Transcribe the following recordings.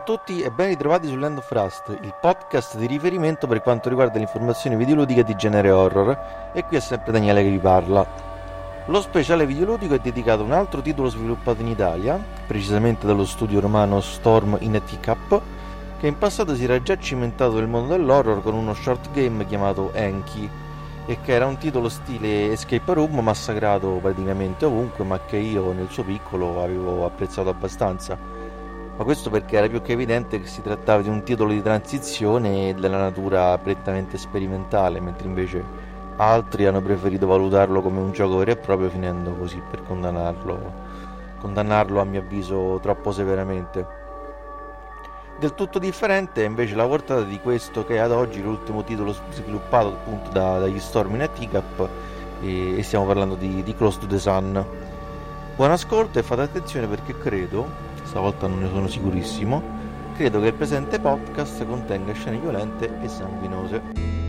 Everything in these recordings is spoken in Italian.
A tutti e ben ritrovati su Land of Rust, il podcast di riferimento per quanto riguarda le informazioni videoludiche di genere horror, e qui è sempre Daniele che vi parla. Lo speciale videoludico è dedicato a un altro titolo sviluppato in Italia, precisamente dallo studio romano Storm in a Teacup, che in passato si era già cimentato nel mondo dell'horror con uno short game chiamato Enki, e che era un titolo stile escape room massacrato praticamente ovunque, ma che io nel suo piccolo avevo apprezzato abbastanza ma questo perché era più che evidente che si trattava di un titolo di transizione della natura prettamente sperimentale, mentre invece altri hanno preferito valutarlo come un gioco vero e proprio finendo così per condannarlo, condannarlo a mio avviso troppo severamente. Del tutto differente è invece la portata di questo che è ad oggi l'ultimo titolo sviluppato appunto da, dagli Storm in Teacup e, e stiamo parlando di, di Close to the Sun. Buon ascolto e fate attenzione perché credo stavolta non ne sono sicurissimo, credo che il presente podcast contenga scene violente e sanguinose.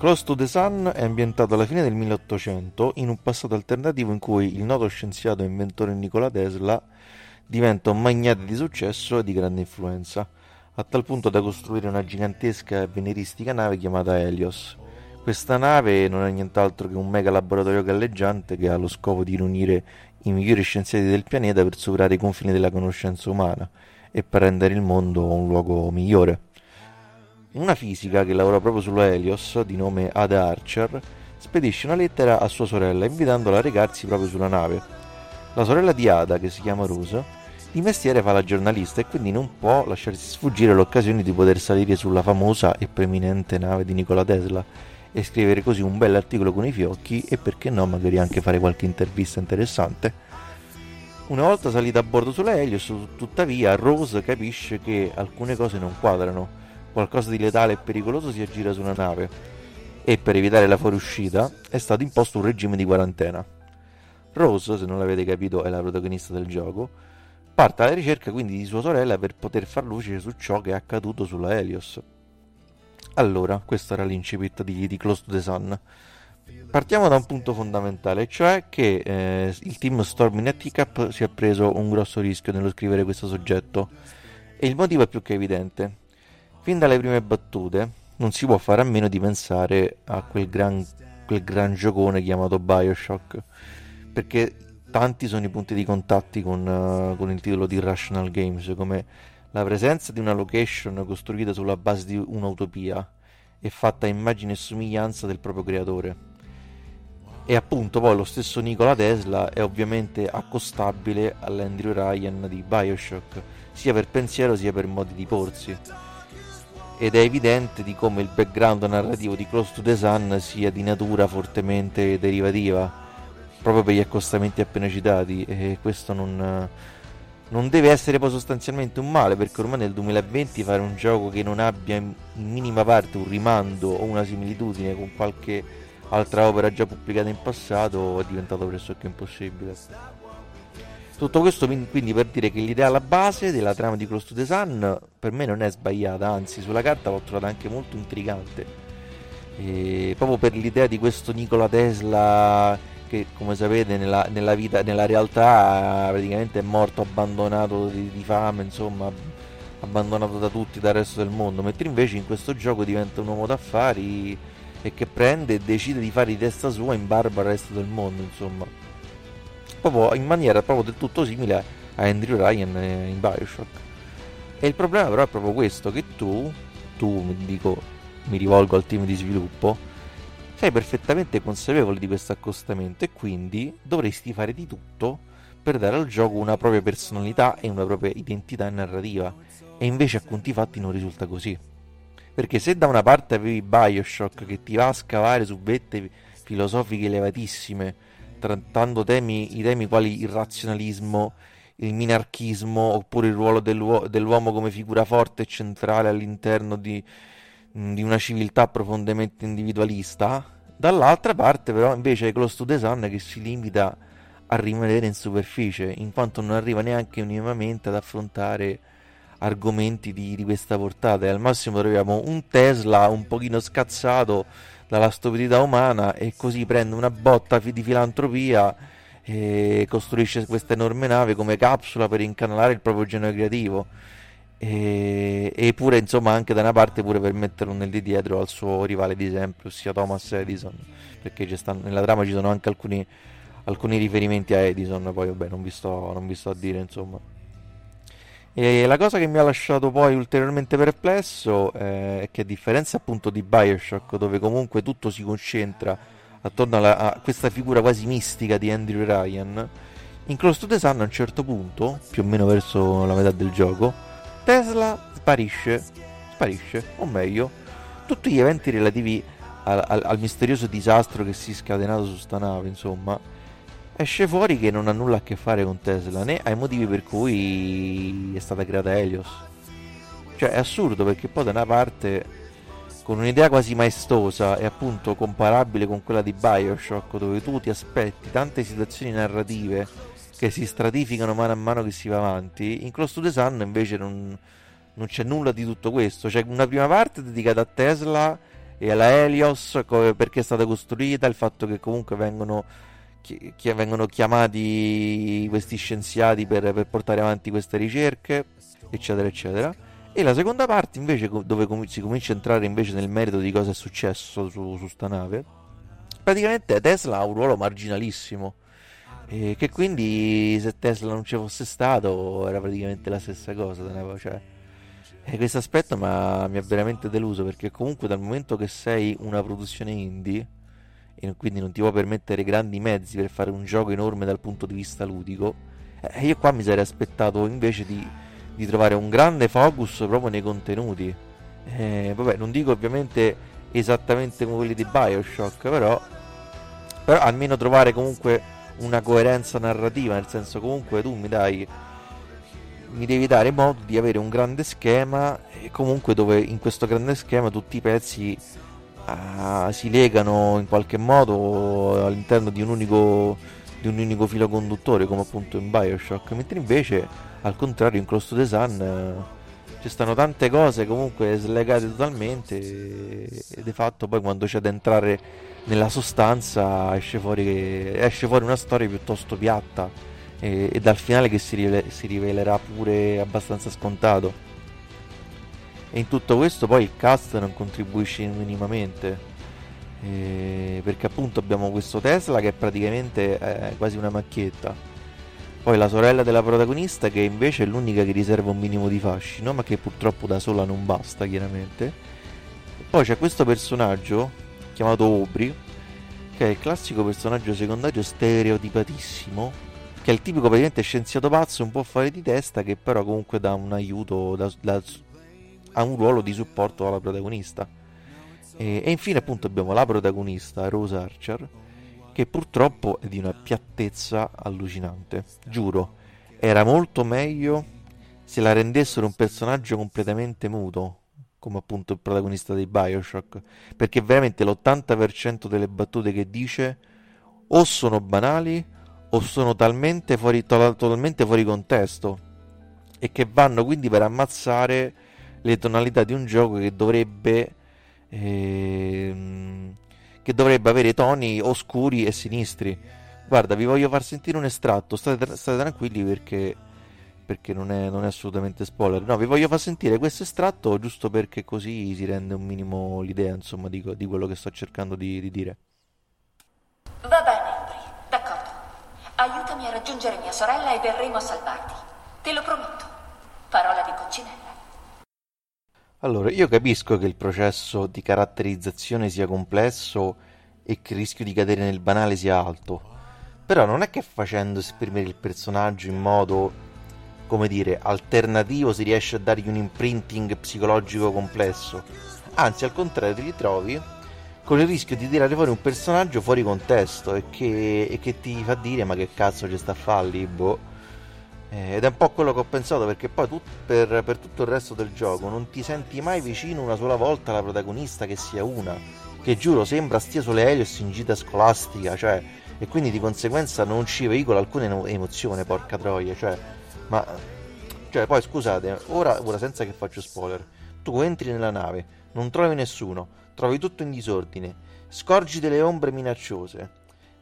Close to the Sun è ambientato alla fine del 1800 in un passato alternativo in cui il noto scienziato e inventore Nikola Tesla diventa un magnate di successo e di grande influenza, a tal punto da costruire una gigantesca e veneristica nave chiamata Helios. Questa nave non è nient'altro che un mega laboratorio galleggiante che ha lo scopo di riunire i migliori scienziati del pianeta per superare i confini della conoscenza umana e per rendere il mondo un luogo migliore. Una fisica che lavora proprio sulla Helios, di nome Ada Archer, spedisce una lettera a sua sorella invitandola a recarsi proprio sulla nave. La sorella di Ada, che si chiama Rose, di mestiere fa la giornalista e quindi non può lasciarsi sfuggire l'occasione di poter salire sulla famosa e preeminente nave di Nikola Tesla e scrivere così un bel articolo con i fiocchi e perché no magari anche fare qualche intervista interessante. Una volta salita a bordo sulla Helios, tuttavia, Rose capisce che alcune cose non quadrano qualcosa di letale e pericoloso si aggira su una nave e per evitare la fuoriuscita è stato imposto un regime di quarantena. Rose, se non l'avete capito, è la protagonista del gioco, parte alla ricerca quindi di sua sorella per poter far luce su ciò che è accaduto sulla Helios. Allora, questo era l'incipit di, di Close to the Sun. Partiamo da un punto fondamentale, cioè che eh, il team Storm in Teacup si è preso un grosso rischio nello scrivere questo soggetto e il motivo è più che evidente. Fin dalle prime battute non si può fare a meno di pensare a quel gran, quel gran giocone chiamato Bioshock, perché tanti sono i punti di contatti con, uh, con il titolo di Rational Games, come la presenza di una location costruita sulla base di un'utopia e fatta a immagine e somiglianza del proprio creatore. E appunto poi lo stesso Nikola Tesla è ovviamente accostabile all'Andrew Ryan di Bioshock, sia per pensiero sia per modi di porsi ed è evidente di come il background narrativo di Close to the Sun sia di natura fortemente derivativa, proprio per gli accostamenti appena citati, e questo non, non deve essere poi sostanzialmente un male, perché ormai nel 2020 fare un gioco che non abbia in minima parte un rimando o una similitudine con qualche altra opera già pubblicata in passato è diventato pressoché impossibile. Tutto questo quindi per dire che l'idea alla base della trama di Close to the Sun per me non è sbagliata, anzi sulla carta l'ho trovata anche molto intrigante. E proprio per l'idea di questo Nikola Tesla che come sapete nella, nella, vita, nella realtà praticamente è morto abbandonato di, di fame, insomma abbandonato da tutti, dal resto del mondo, mentre invece in questo gioco diventa un uomo d'affari e che prende e decide di fare di testa sua in barba al resto del mondo, insomma proprio in maniera proprio del tutto simile a Andrew Ryan in Bioshock. E il problema però è proprio questo, che tu, tu dico, mi rivolgo al team di sviluppo, sei perfettamente consapevole di questo accostamento e quindi dovresti fare di tutto per dare al gioco una propria personalità e una propria identità narrativa. E invece a conti fatti non risulta così. Perché se da una parte avevi Bioshock che ti va a scavare su vette filosofiche elevatissime, trattando temi, i temi quali il razionalismo, il minarchismo oppure il ruolo dell'uo- dell'uomo come figura forte e centrale all'interno di, di, una civiltà profondamente individualista. Dall'altra parte però invece è Close to the Sun che si limita a rimanere in superficie, in quanto non arriva neanche minimamente ad affrontare argomenti di, di questa portata. E al massimo troviamo un Tesla un pochino scazzato dalla stupidità umana e così prende una botta di filantropia e costruisce questa enorme nave come capsula per incanalare il proprio genio creativo. E, pure insomma anche da una parte pure per metterlo nel di dietro al suo rivale di sempre ossia Thomas Edison perché stanno, nella trama ci sono anche alcuni, alcuni, riferimenti a Edison poi vabbè non vi sto, non vi sto a dire insomma e la cosa che mi ha lasciato poi ulteriormente perplesso eh, è che a differenza appunto di Bioshock dove comunque tutto si concentra attorno alla, a questa figura quasi mistica di Andrew Ryan in Close to the Sun a un certo punto più o meno verso la metà del gioco Tesla sparisce, sparisce, o meglio, tutti gli eventi relativi al, al, al, misterioso disastro che si è scatenato su sta nave, insomma, esce fuori che non ha nulla a che fare con Tesla, né ai motivi per cui è stata creata Helios. Cioè è assurdo perché poi da una parte, con un'idea quasi maestosa e appunto comparabile con quella di Bioshock, dove tu ti aspetti tante situazioni narrative che si stratificano mano a mano che si va avanti. In Close to the Sun invece non, non c'è nulla di tutto questo. C'è una prima parte dedicata a Tesla e alla Helios perché è stata costruita, il fatto che comunque vengono, chi, chi vengono chiamati questi scienziati per, per, portare avanti queste ricerche, eccetera, eccetera. E la seconda parte invece dove com- si comincia a entrare invece nel merito di cosa è successo su, su sta nave. Praticamente Tesla ha un ruolo marginalissimo e che quindi se Tesla non ci fosse stato era praticamente la stessa cosa. Cioè, e questo aspetto mi ha veramente deluso perché comunque dal momento che sei una produzione indie e quindi non ti puoi permettere grandi mezzi per fare un gioco enorme dal punto di vista ludico, eh, io qua mi sarei aspettato invece di, di, trovare un grande focus proprio nei contenuti. Eh, vabbè, non dico ovviamente esattamente come quelli di Bioshock, però, però almeno trovare comunque una coerenza narrativa, nel senso comunque tu mi dai mi devi dare modo di avere un grande schema e comunque dove in questo grande schema tutti i pezzi uh, si legano in qualche modo all'interno di un unico di un unico filo conduttore come appunto in Bioshock mentre invece al contrario in Close to the Sun uh, ci stanno tante cose comunque slegate totalmente e di fatto poi quando c'è da entrare nella sostanza esce fuori, esce fuori una storia piuttosto piatta e, e dal finale che si, rivele, si, rivelerà pure abbastanza scontato. E in tutto questo poi il cast non contribuisce minimamente. Eh, perché appunto abbiamo questo Tesla che è praticamente eh, quasi una macchietta. Poi la sorella della protagonista che invece è l'unica che riserva un minimo di fascino, ma che purtroppo da sola non basta, chiaramente. Poi c'è questo personaggio chiamato Aubrey, che è il classico personaggio secondario stereotipatissimo, che è il tipico praticamente scienziato pazzo un po' fuori di testa, che però comunque dà un aiuto, da, da, ha un ruolo di supporto alla protagonista. E, e infine appunto abbiamo la protagonista, Rose Archer, che purtroppo è di una piattezza allucinante. Giuro, era molto meglio se la rendessero un personaggio completamente muto, come appunto il protagonista di Bioshock, perché veramente l'80% delle battute che dice o sono banali o sono talmente fuori, to- totalmente fuori contesto e che vanno quindi per ammazzare le tonalità di un gioco che dovrebbe ehm, che dovrebbe avere toni oscuri e sinistri. Guarda, vi voglio far sentire un estratto, state, state tranquilli perché perché non è, non è, assolutamente spoiler. No, vi voglio far sentire questo estratto giusto perché così si rende un minimo l'idea, insomma, di, di quello che sto cercando di, di dire. Va bene, Ambri, d'accordo. Aiutami a raggiungere mia sorella e verremo a salvarti. Te lo prometto. Parola di coccinella. Allora, io capisco che il processo di caratterizzazione sia complesso e che il rischio di cadere nel banale sia alto. Però non è che facendo esprimere il personaggio in modo come dire, alternativo si riesce a dargli un imprinting psicologico complesso. Anzi, al contrario, ti ritrovi con il rischio di tirare fuori un personaggio fuori contesto e che, e che ti fa dire ma che cazzo ci sta a fare lì, boh. Eh, ed è un po' quello che ho pensato perché poi tu, per, per, tutto il resto del gioco non ti senti mai vicino una sola volta alla protagonista che sia una. Che giuro sembra stia sulle Helios in gita scolastica, cioè e quindi di conseguenza non ci veicola alcuna emozione, porca troia, cioè, ma, cioè, poi scusate, ora, ora senza che faccio spoiler, tu entri nella nave, non trovi nessuno, trovi tutto in disordine, scorgi delle ombre minacciose,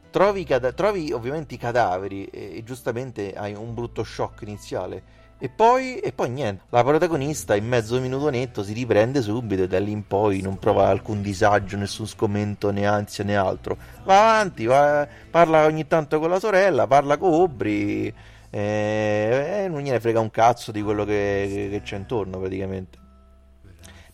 trovi, trovi ovviamente i cadaveri e, e giustamente hai un brutto shock iniziale, e poi, e poi, niente, la protagonista in mezzo minuto netto si riprende subito e da lì in poi non prova alcun disagio, nessun scomento, né ansia né altro. Va avanti, va, parla ogni tanto con la sorella, parla con Obri e, e non gliene frega un cazzo di quello che, che, che c'è intorno praticamente.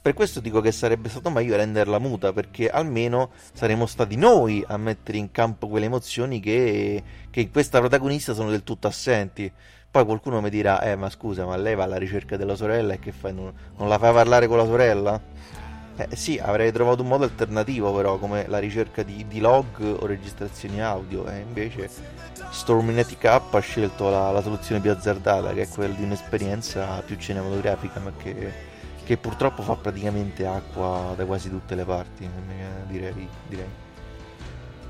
Per questo dico che sarebbe stato meglio renderla muta, perché almeno saremmo stati noi a mettere in campo quelle emozioni che, che in questa protagonista sono del tutto assenti. Poi qualcuno mi dirà, eh ma scusa, ma lei va alla ricerca della sorella e che fai? Non, non la fai parlare con la sorella? Eh sì, avrei trovato un modo alternativo però, come la ricerca di, di log o registrazioni audio, e invece Storminatic Up ha scelto la, la, soluzione più azzardata, che è quella di un'esperienza più cinematografica, ma che, che purtroppo fa praticamente acqua da quasi tutte le parti, direi. direi.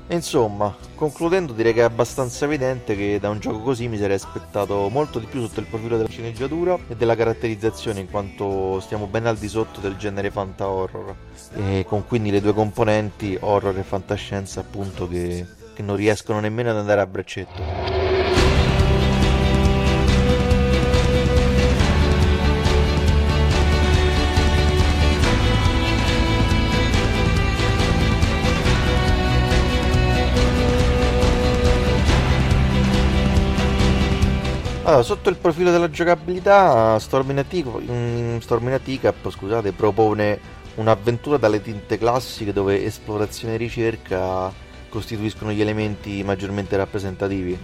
Insomma, concludendo direi che è abbastanza evidente che da un gioco così mi sarei aspettato molto di più sotto il profilo della sceneggiatura e della caratterizzazione in quanto stiamo ben al di sotto del genere fanta horror e con quindi le due componenti horror e fantascienza appunto che, che non riescono nemmeno ad andare a braccetto. Allora, sotto il profilo della giocabilità, Storminatic, Storminatic scusate, propone un'avventura dalle tinte classiche dove esplorazione e ricerca costituiscono gli elementi maggiormente rappresentativi.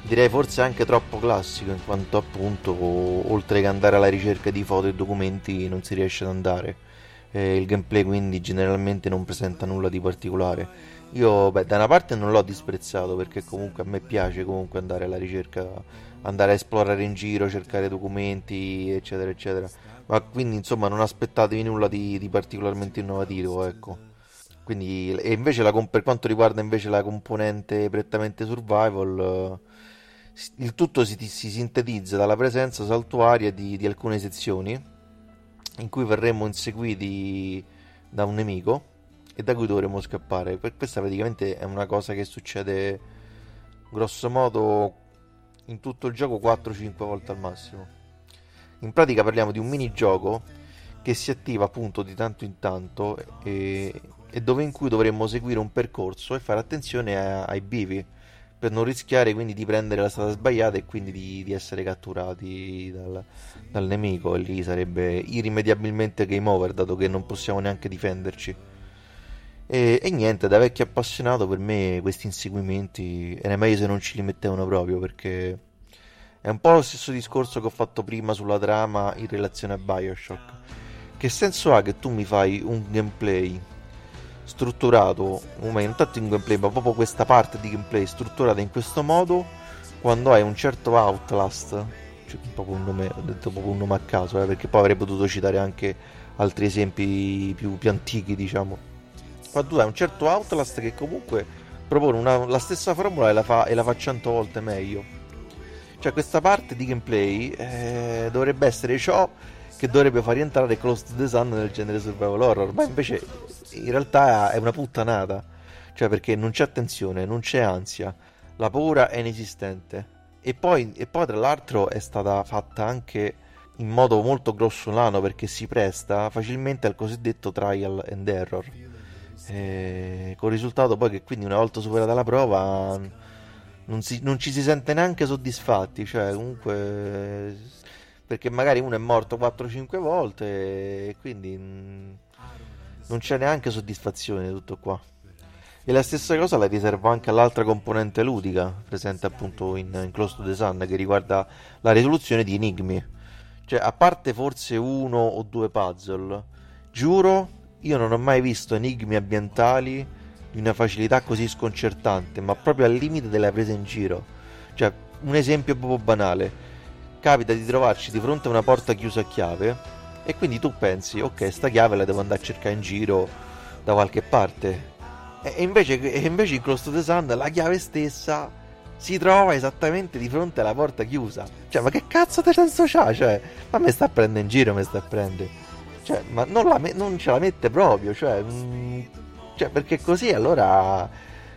Direi forse anche troppo classico, in quanto appunto, oltre che andare alla ricerca di foto e documenti, non si riesce ad andare. Eh, il gameplay quindi generalmente non presenta nulla di particolare. Io, beh, da una parte non l'ho disprezzato perché comunque a me piace comunque andare alla ricerca andare a esplorare in giro, cercare documenti, eccetera, eccetera. Ma quindi, insomma, non aspettatevi nulla di, di particolarmente innovativo, ecco. Quindi, e invece la, per quanto riguarda invece la componente prettamente survival, il tutto si, si sintetizza dalla presenza saltuaria di, di alcune sezioni in cui verremo inseguiti da un nemico e da cui dovremo scappare. Questa praticamente è una cosa che succede grosso modo in tutto il gioco 4-5 volte al massimo. In pratica parliamo di un minigioco che si attiva appunto di tanto in tanto e, e dove in cui dovremmo seguire un percorso e fare attenzione a, ai bivi per non rischiare quindi di prendere la strada sbagliata e quindi di, di essere catturati dal, dal, nemico e lì sarebbe irrimediabilmente game over dato che non possiamo neanche difenderci e, e, niente, da vecchio appassionato per me questi inseguimenti era meglio se non ci li mettevano proprio perché è un po' lo stesso discorso che ho fatto prima sulla trama in relazione a Bioshock. Che senso ha che tu mi fai un gameplay strutturato, meglio, non tanto in gameplay, ma proprio questa parte di gameplay strutturata in questo modo quando hai un certo Outlast, cioè proprio un nome, ho detto proprio un nome a caso, eh, perché poi avrei potuto citare anche altri esempi più, più antichi, diciamo quando tu hai un certo Outlast che comunque propone una, la stessa formula e la, fa, e la fa 100 volte meglio. Cioè questa parte di gameplay eh, dovrebbe essere ciò che dovrebbe far rientrare Close to the Sun nel genere survival horror, ma invece in realtà è una puttanata. Cioè perché non c'è tensione, non c'è ansia, la paura è inesistente. E poi, e poi tra l'altro è stata fatta anche in modo molto grossolano perché si presta facilmente al cosiddetto trial and error e con il risultato poi che quindi una volta superata la prova non, si, non ci si sente neanche soddisfatti, cioè comunque perché magari uno è morto 4-5 volte e quindi non c'è neanche soddisfazione di tutto qua. E la stessa cosa la riservo anche all'altra componente ludica presente appunto in, in Close to the Sun che riguarda la risoluzione di enigmi. Cioè, a parte forse uno o due puzzle, giuro io non ho mai visto enigmi ambientali di una facilità così sconcertante, ma proprio al limite della presa in giro. Cioè, un esempio proprio banale. Capita di trovarci di fronte a una porta chiusa a chiave e quindi tu pensi, ok, sta chiave la devo andare a cercare in giro da qualche parte. E invece, e invece in Close to the Sun la chiave stessa si trova esattamente di fronte alla porta chiusa. Cioè, ma che cazzo di senso c'ha? Cioè, ma me sta a prendere in giro, me sta a prendere. Cioè, ma non, la, non ce la mette proprio, cioè, mh, mm, cioè perché così allora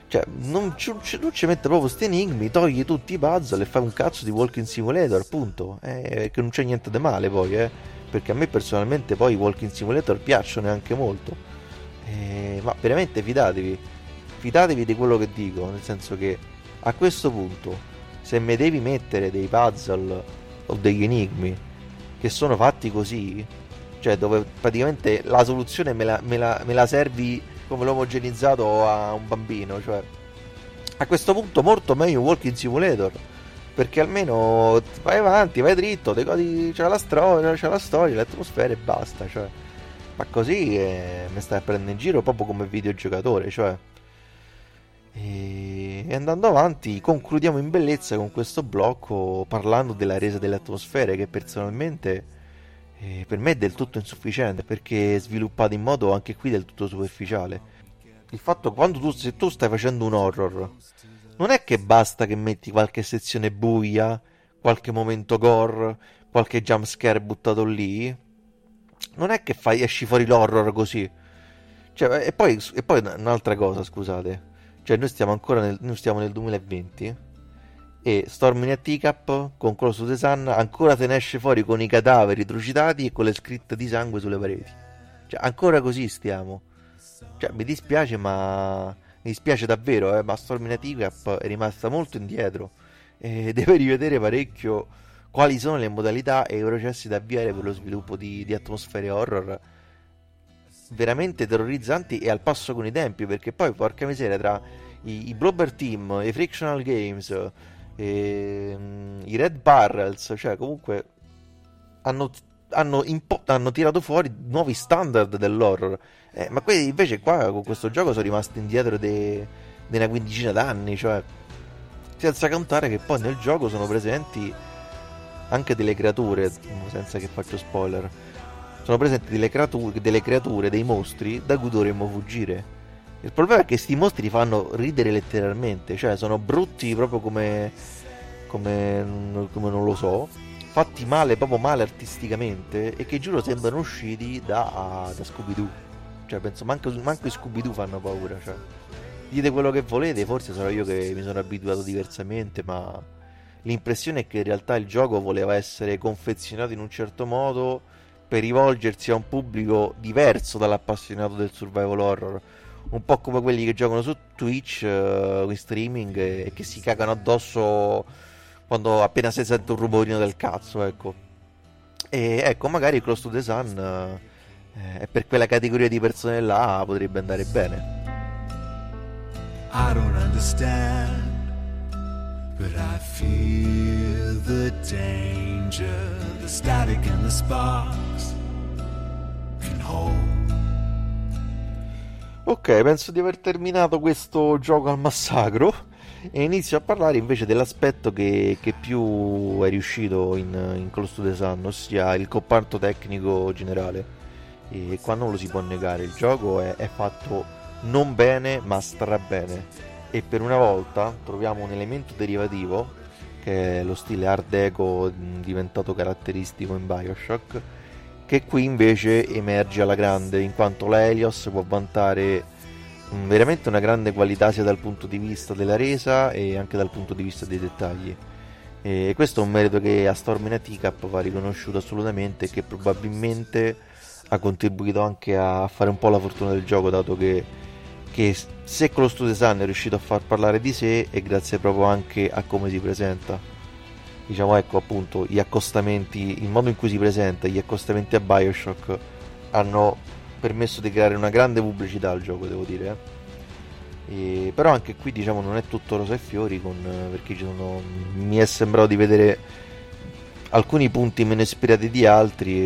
cioè, non ci, non ci mette proprio sti enigmi, togli tutti i puzzle e fai un cazzo di walking simulator, appunto. Eh, che non c'è niente di male poi, eh. Perché a me personalmente poi i walking simulator piacciono anche molto. Eh, ma veramente fidatevi. Fidatevi di quello che dico, nel senso che a questo punto, se mi devi mettere dei puzzle o degli enigmi che sono fatti così, cioè dove praticamente la soluzione me la, me la, me la servi come l'omogenizzato a un bambino, cioè. A questo punto molto meglio walking simulator perché almeno vai avanti, vai dritto, godi, c'è la storia, c'è la storia, l'atmosfera e basta, cioè. Ma così eh, mi stai a prendere in giro proprio come videogiocatore, cioè. E andando avanti concludiamo in bellezza con questo blocco parlando della resa delle atmosfere che personalmente eh, per me è del tutto insufficiente perché è sviluppato in modo anche qui del tutto superficiale. Il fatto quando tu, se tu stai facendo un horror, non è che basta che metti qualche sezione buia, qualche momento gore, qualche jumpscare buttato lì. Non è che fai, esci fuori l'horror così. Cioè, e, poi, e poi un'altra cosa, scusate. Cioè, noi stiamo ancora nel, noi stiamo nel 2020 e Storming a Teacup con Close to the Sun ancora te ne esce fuori con i cadaveri trucidati e con le scritte di sangue sulle pareti. Cioè, ancora così stiamo. Cioè, mi dispiace, ma mi dispiace davvero, eh, ma Storming a Teacup è rimasta molto indietro e deve rivedere parecchio quali sono le modalità e i processi da avviare per lo sviluppo di, di atmosfere horror veramente terrorizzanti e al passo con i tempi, perché poi, porca miseria, tra i, i Blobber Team, i Frictional Games e, um, i Red Barrels, cioè comunque hanno, hanno, impo- hanno tirato fuori nuovi standard dell'horror. Eh, ma quelli invece qua con questo gioco sono rimasti indietro di una quindicina d'anni, cioè senza contare che poi nel gioco sono presenti anche delle creature, senza che faccio spoiler, sono presenti delle creature, delle creature dei mostri da cui dovremmo fuggire. Il problema è che questi mostri fanno ridere letteralmente, cioè sono brutti proprio come, come, come non lo so, fatti male, proprio male artisticamente e che giuro sembrano usciti da, da Scooby-Doo. Cioè penso manco, manco i Scooby-Doo fanno paura, cioè. Dite quello che volete, forse sarò io che mi sono abituato diversamente, ma l'impressione è che in realtà il gioco voleva essere confezionato in un certo modo per rivolgersi a un pubblico diverso dall'appassionato del survival horror un po' come quelli che giocano su Twitch uh, in streaming e, e, che si cagano addosso quando appena si sente un rumorino del cazzo, ecco. E ecco, magari Close to the Sun uh, è per quella categoria di persone là potrebbe andare bene. I don't understand, but I feel the danger, the static and the sparks can hold Ok, penso di aver terminato questo gioco al massacro e inizio a parlare invece dell'aspetto che, che più è riuscito in, in Close to the Sun, ossia il comparto tecnico generale. E qua non lo si può negare, il gioco è, è fatto non bene ma strabene e per una volta troviamo un elemento derivativo che è lo stile art deco diventato caratteristico in Bioshock che qui invece emerge alla grande, in quanto la Helios può vantare mm, veramente una grande qualità sia dal punto di vista della resa e anche dal punto di vista dei dettagli. E questo è un merito che a Storm Teacup va riconosciuto assolutamente e che probabilmente ha contribuito anche a fare un po' la fortuna del gioco, dato che, che se Close to the Sun è riuscito a far parlare di sé è grazie proprio anche a come si presenta diciamo ecco appunto gli accostamenti, il modo in cui si presenta, gli accostamenti a Bioshock hanno permesso di creare una grande pubblicità al gioco, devo dire. Eh. E, però anche qui diciamo non è tutto rosa e fiori con, perché sono, mi è sembrato di vedere alcuni punti meno ispirati di altri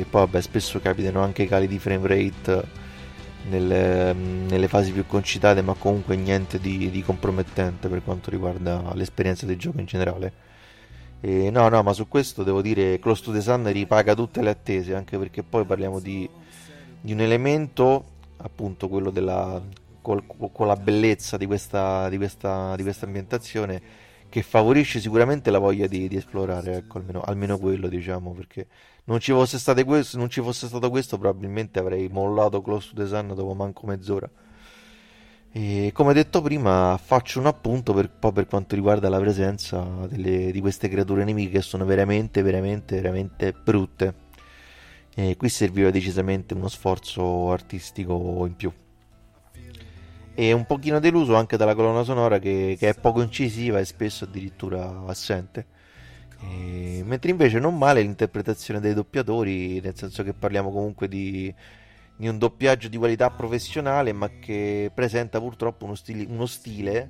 e poi vabbè spesso capitano anche cali di frame rate nelle, nelle fasi più concitate ma comunque niente di, di compromettente per quanto riguarda l'esperienza del gioco in generale e no, no, ma su questo devo dire Close to the Sun ripaga tutte le attese, anche perché poi parliamo di, di un elemento, appunto quello della, col, con la bellezza di questa, di, questa, di questa, ambientazione che favorisce sicuramente la voglia di, di esplorare, ecco, almeno, almeno, quello diciamo, perché non ci, fosse questo, non ci fosse stato questo probabilmente avrei mollato Close to the Sun dopo manco mezz'ora. E come detto prima, faccio un appunto per, per quanto riguarda la presenza delle, di queste creature nemiche che sono veramente, veramente, veramente brutte. E qui serviva decisamente uno sforzo artistico in più. E un pochino deluso anche dalla colonna sonora che, che è poco incisiva e spesso addirittura assente. E, mentre invece non male l'interpretazione dei doppiatori, nel senso che parliamo comunque di di un doppiaggio di qualità professionale, ma che presenta purtroppo uno stile, uno stile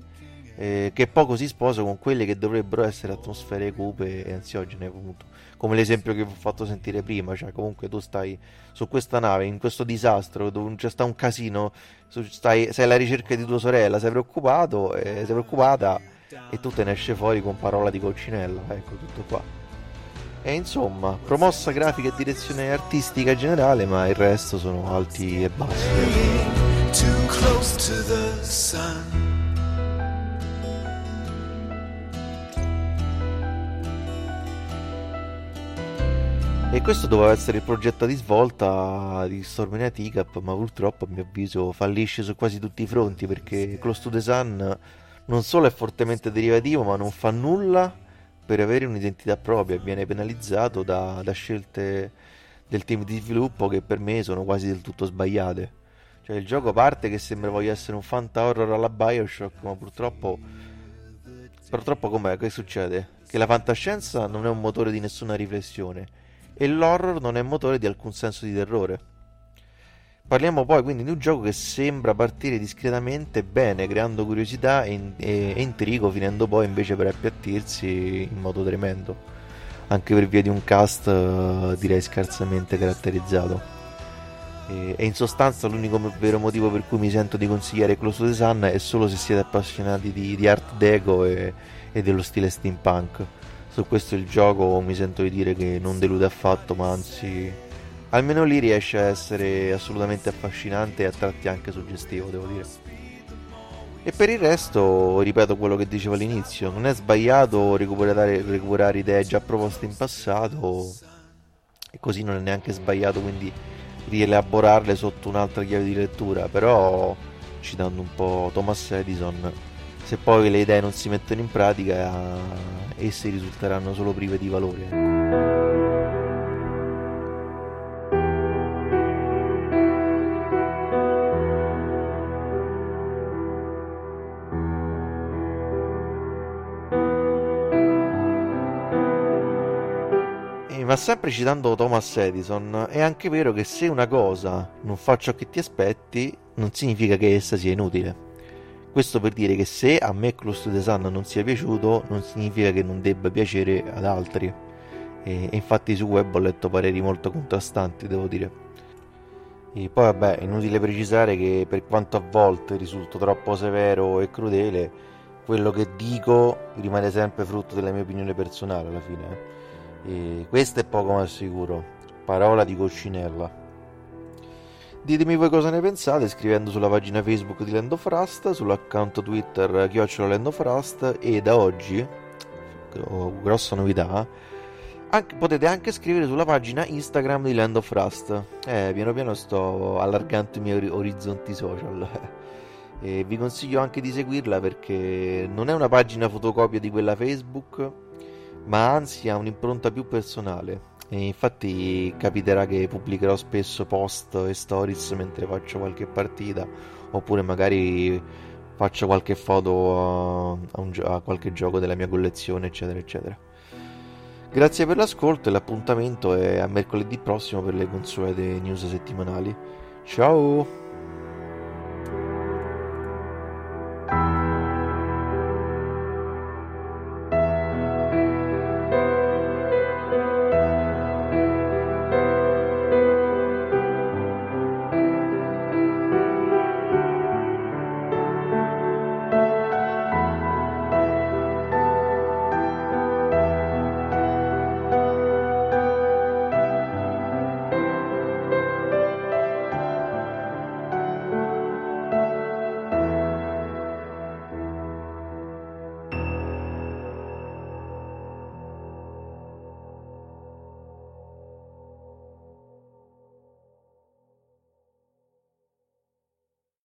eh, che poco si sposa con quelle che dovrebbero essere atmosfere cupe e ansiogene, appunto. Come l'esempio che vi ho fatto sentire prima, cioè comunque tu stai su questa nave, in questo disastro, dove c'è sta un casino, stai, sei alla ricerca di tua sorella, sei preoccupato, eh, sei preoccupata e tu te ne esce fuori con parola di coccinella, ecco tutto qua. E insomma, promossa grafica e direzione artistica generale, ma il resto sono alti e bassi. E questo doveva essere il progetto di svolta di Stormina Teacup, ma purtroppo a mio avviso fallisce su quasi tutti i fronti perché Close to the Sun non solo è fortemente derivativo, ma non fa nulla per avere un'identità propria viene penalizzato da, da, scelte del team di sviluppo che per me sono quasi del tutto sbagliate. Cioè il gioco parte che sembra voglia essere un fanta horror alla Bioshock, ma purtroppo... Purtroppo com'è? Che succede? Che la fantascienza non è un motore di nessuna riflessione e l'horror non è motore di alcun senso di terrore. Parliamo poi quindi di un gioco che sembra partire discretamente bene, creando curiosità e, e, e intrigo, finendo poi invece per appiattirsi in modo tremendo, anche per via di un cast uh, direi scarsamente caratterizzato. E, e, in sostanza l'unico vero motivo per cui mi sento di consigliare Close to the Sun è solo se siete appassionati di, di art deco e, e dello stile steampunk. Su questo il gioco mi sento di dire che non delude affatto, ma anzi almeno lì riesce a essere assolutamente affascinante e a tratti anche suggestivo, devo dire. E per il resto, ripeto quello che dicevo all'inizio, non è sbagliato recuperare, recuperare idee già proposte in passato e così non è neanche sbagliato quindi rielaborarle sotto un'altra chiave di lettura, però citando un po' Thomas Edison, se poi le idee non si mettono in pratica, esse risulteranno solo prive di valore. Ma sempre citando Thomas Edison, è anche vero che se una cosa non fa ciò che ti aspetti, non significa che essa sia inutile. Questo per dire che se a me Close to the Sun non sia piaciuto, non significa che non debba piacere ad altri. E, infatti su web ho letto pareri molto contrastanti, devo dire. E poi vabbè, è inutile precisare che per quanto a volte risulto troppo severo e crudele, quello che dico rimane sempre frutto della mia opinione personale alla fine. Eh. E questo è poco ma sicuro. Parola di coccinella. Ditemi voi cosa ne pensate scrivendo sulla pagina Facebook di Land of Rust, sull'account Twitter chiocciola Land of Rust e da oggi, grossa novità, anche, potete anche scrivere sulla pagina Instagram di Land of Rust. Eh, piano piano sto allargando i miei orizzonti social. e vi consiglio anche di seguirla perché non è una pagina fotocopia di quella Facebook ma anzi ha un'impronta più personale. E infatti capiterà che pubblicherò spesso post e stories mentre faccio qualche partita, oppure magari faccio qualche foto a, un, a qualche gioco della mia collezione, eccetera, eccetera. Grazie per l'ascolto e l'appuntamento è a mercoledì prossimo per le consuete news settimanali. Ciao!